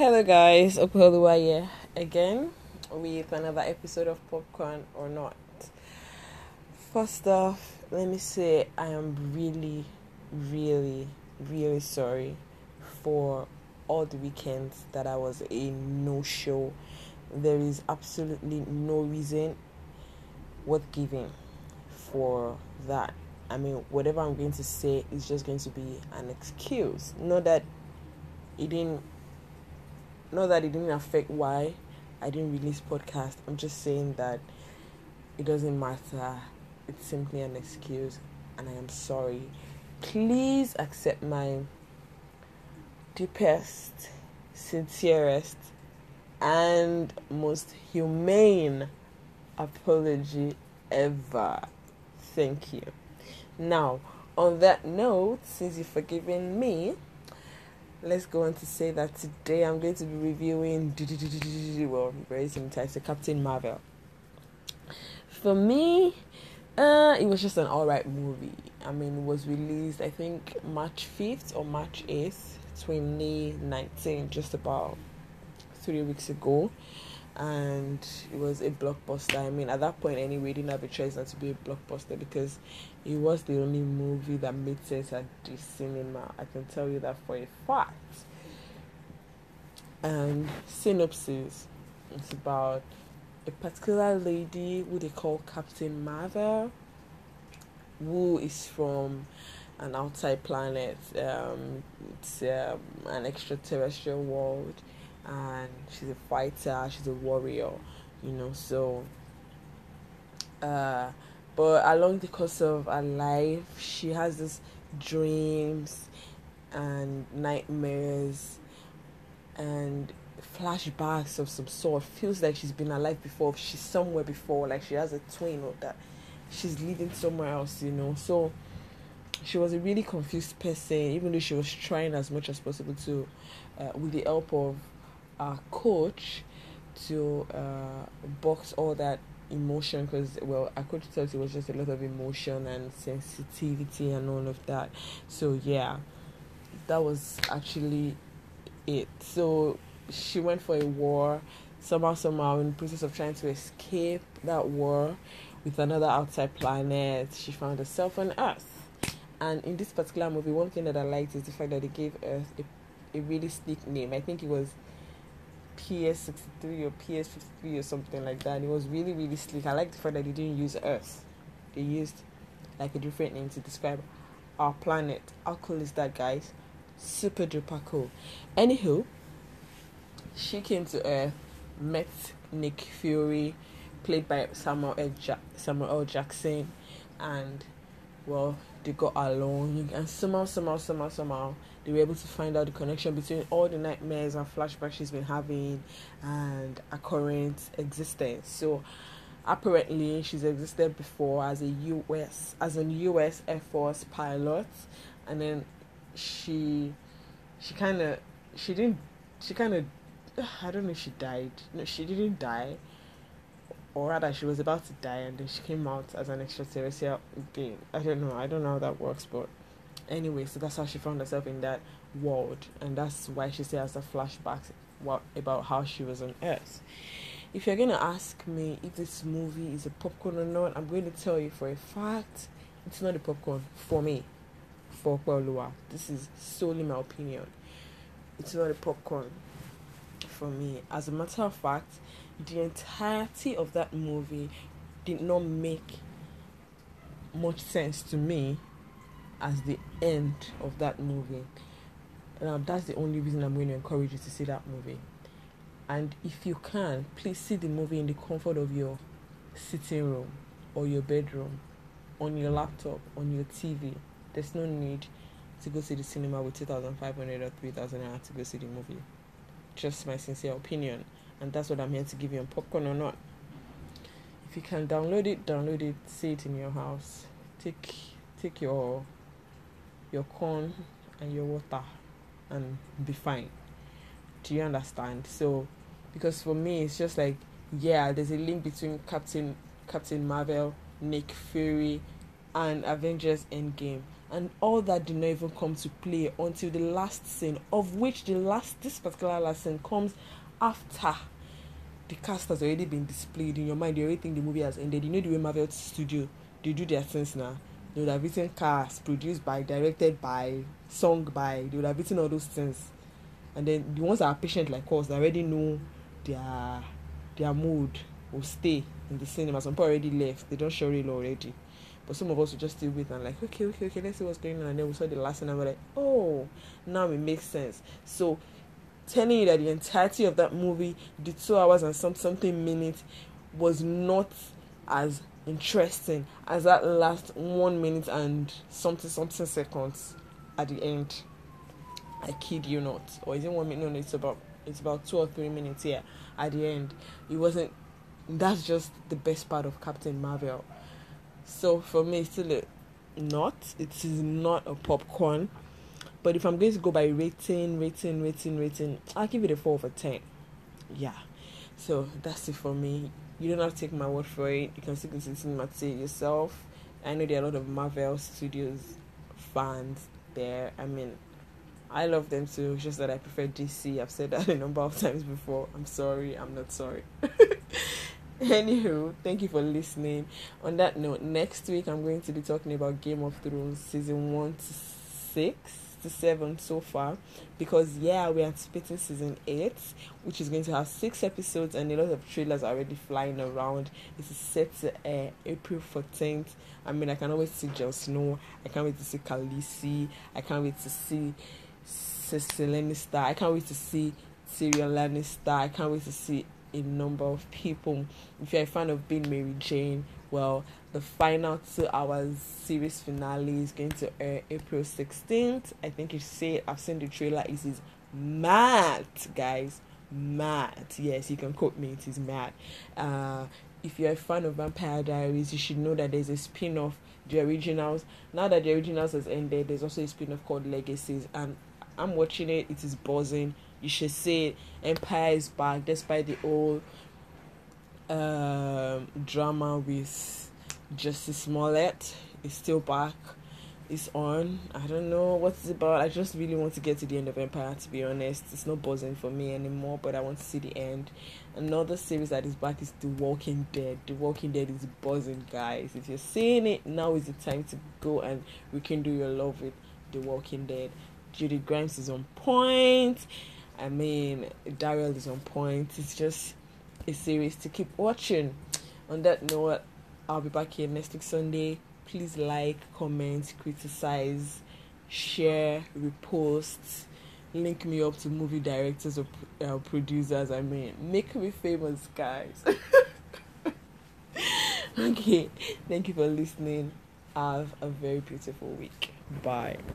Hello guys, Okoluwa here again with another episode of Popcorn or Not. First off, let me say I am really, really, really sorry for all the weekends that I was a no show. There is absolutely no reason worth giving for that. I mean, whatever I'm going to say is just going to be an excuse. Not that it didn't not that it didn't affect why I didn't release podcast. I'm just saying that it doesn't matter. It's simply an excuse and I am sorry. Please accept my deepest, sincerest, and most humane apology ever. Thank you. Now, on that note, since you've forgiven me, let's go on to say that today I'm going to be reviewing well very similar to Captain Marvel. For me, uh, it was just an alright movie. I mean, it was released I think March fifth or March eighth, twenty nineteen, just about three weeks ago and it was a blockbuster. I mean, at that point, anyway, didn't have a choice not to be a blockbuster because it was the only movie that made sense at the cinema. I can tell you that for a fact. And synopsis it's about a particular lady who they call Captain Marvel, who is from an outside planet. Um, it's um, an extraterrestrial world and she's a fighter, she's a warrior, you know. So, uh, but along the course of her life, she has this dreams and nightmares and flashbacks of some sort. Feels like she's been alive before, she's somewhere before, like she has a twin or that she's living somewhere else, you know. So she was a really confused person, even though she was trying as much as possible to, uh, with the help of our coach to uh, box all that emotion because well our coach thought it was just a lot of emotion and sensitivity and all of that. So yeah that was actually it. So she went for a war somehow somehow in the process of trying to escape that war with another outside planet. She found herself on earth. And in this particular movie one thing that i liked is the fact that they gave earth a, a really sleek name. I think it was PS63 or PS53 or something like that. And it was really, really sleek. I like the fact that they didn't use Earth, they used like a different name to describe our planet. How cool is that, guys? Super duper cool. Anywho, she came to Earth, met Nick Fury, played by Samuel L. Ja- Samuel L. Jackson, and well, they got along, and somehow, somehow, somehow, somehow they were able to find out the connection between all the nightmares and flashbacks she's been having and her current existence. So apparently she's existed before as a US as an US Air Force pilot and then she she kinda she didn't she kinda I don't know if she died. No, she didn't die. Or rather she was about to die and then she came out as an extraterrestrial being. I don't know, I don't know how that works but anyway, so that's how she found herself in that world, and that's why she still has the flashbacks what about how she was on Earth. If you're gonna ask me if this movie is a popcorn or not, I'm going to tell you for a fact it's not a popcorn for me. For Paulua, this is solely my opinion. It's not a popcorn for me. As a matter of fact, the entirety of that movie did not make much sense to me as the end of that movie. Now, that's the only reason I'm going to encourage you to see that movie. And if you can, please see the movie in the comfort of your sitting room or your bedroom, on your laptop, on your TV. There's no need to go to the cinema with 2,500 or 3,000 naira to go see the movie. Just my sincere opinion. And that's what I'm here to give you on popcorn or not. If you can download it, download it, see it in your house. Take take your your corn and your water and be fine. Do you understand? So, because for me, it's just like, yeah, there's a link between Captain Captain Marvel, Nick Fury, and Avengers Endgame. and all that did not even come to play until the last scene, of which the last this particular last scene comes after the cast has already been displayed in your mind. You already think the movie has ended. You know the way Marvel Studio they do their things now. They would have written cast, produced by, directed by, sung by. They would have written all those things, and then the ones that are patient like us, they already know their their mood will stay in the cinema. Some people already left. They don't show it already. But some of us will just still wait and like, okay, okay, okay, let's see what's going on. And then we saw the last and I'm like, oh, now it makes sense. So telling you that the entirety of that movie, the two hours and some something minutes, was not as interesting as that last one minute and something something seconds at the end. I kid you not. Or is it one minute? No, it's about it's about two or three minutes here at the end. It wasn't that's just the best part of Captain Marvel. So for me, it's still a not. It is not a popcorn. But if I'm going to go by rating, rating, rating, rating, I'll give it a four over ten. Yeah. So that's it for me. You don't have to take my word for it. You can to the cinema see it yourself. I know there are a lot of Marvel Studios fans there. I mean, I love them too. It's just that I prefer DC. I've said that a number of times before. I'm sorry. I'm not sorry. Anywho, thank you for listening. On that note, next week I'm going to be talking about Game of Thrones season one to six to seven so far because yeah we're anticipating season eight which is going to have six episodes and a lot of trailers already flying around. It's set to air april 14th i mean i can always see Jon Snow. I can't wait to see Khaleesi. I can't wait to see Cersei Lannister. I can't wait to see Tyrion Lannister. I can't wait to see a number of people. If you're a fan of being Mary Jane, well, the final two hours series finale is going to air April 16th. I think you say I've seen the trailer. It is mad, guys. Mad. Yes, you can quote me. It is mad. Uh, if you're a fan of Vampire Diaries, you should know that there's a spin off, the originals. Now that the originals has ended, there's also a spin off called Legacies, and I'm watching it. It is buzzing you should see it. Empire is back despite the old um, drama with Jussie Smollett. is still back. It's on. I don't know what it's about. I just really want to get to the end of Empire to be honest. It's not buzzing for me anymore, but I want to see the end. Another series that is back is The Walking Dead. The Walking Dead is buzzing, guys. If you're seeing it, now is the time to go and rekindle your love with The Walking Dead. Judy Grimes is on point. I mean, Daryl is on point. It's just a series to keep watching. On that note, I'll be back here next week Sunday. Please like, comment, criticize, share, repost, link me up to movie directors or uh, producers. I mean, make me famous, guys. okay, thank you for listening. Have a very beautiful week. Bye.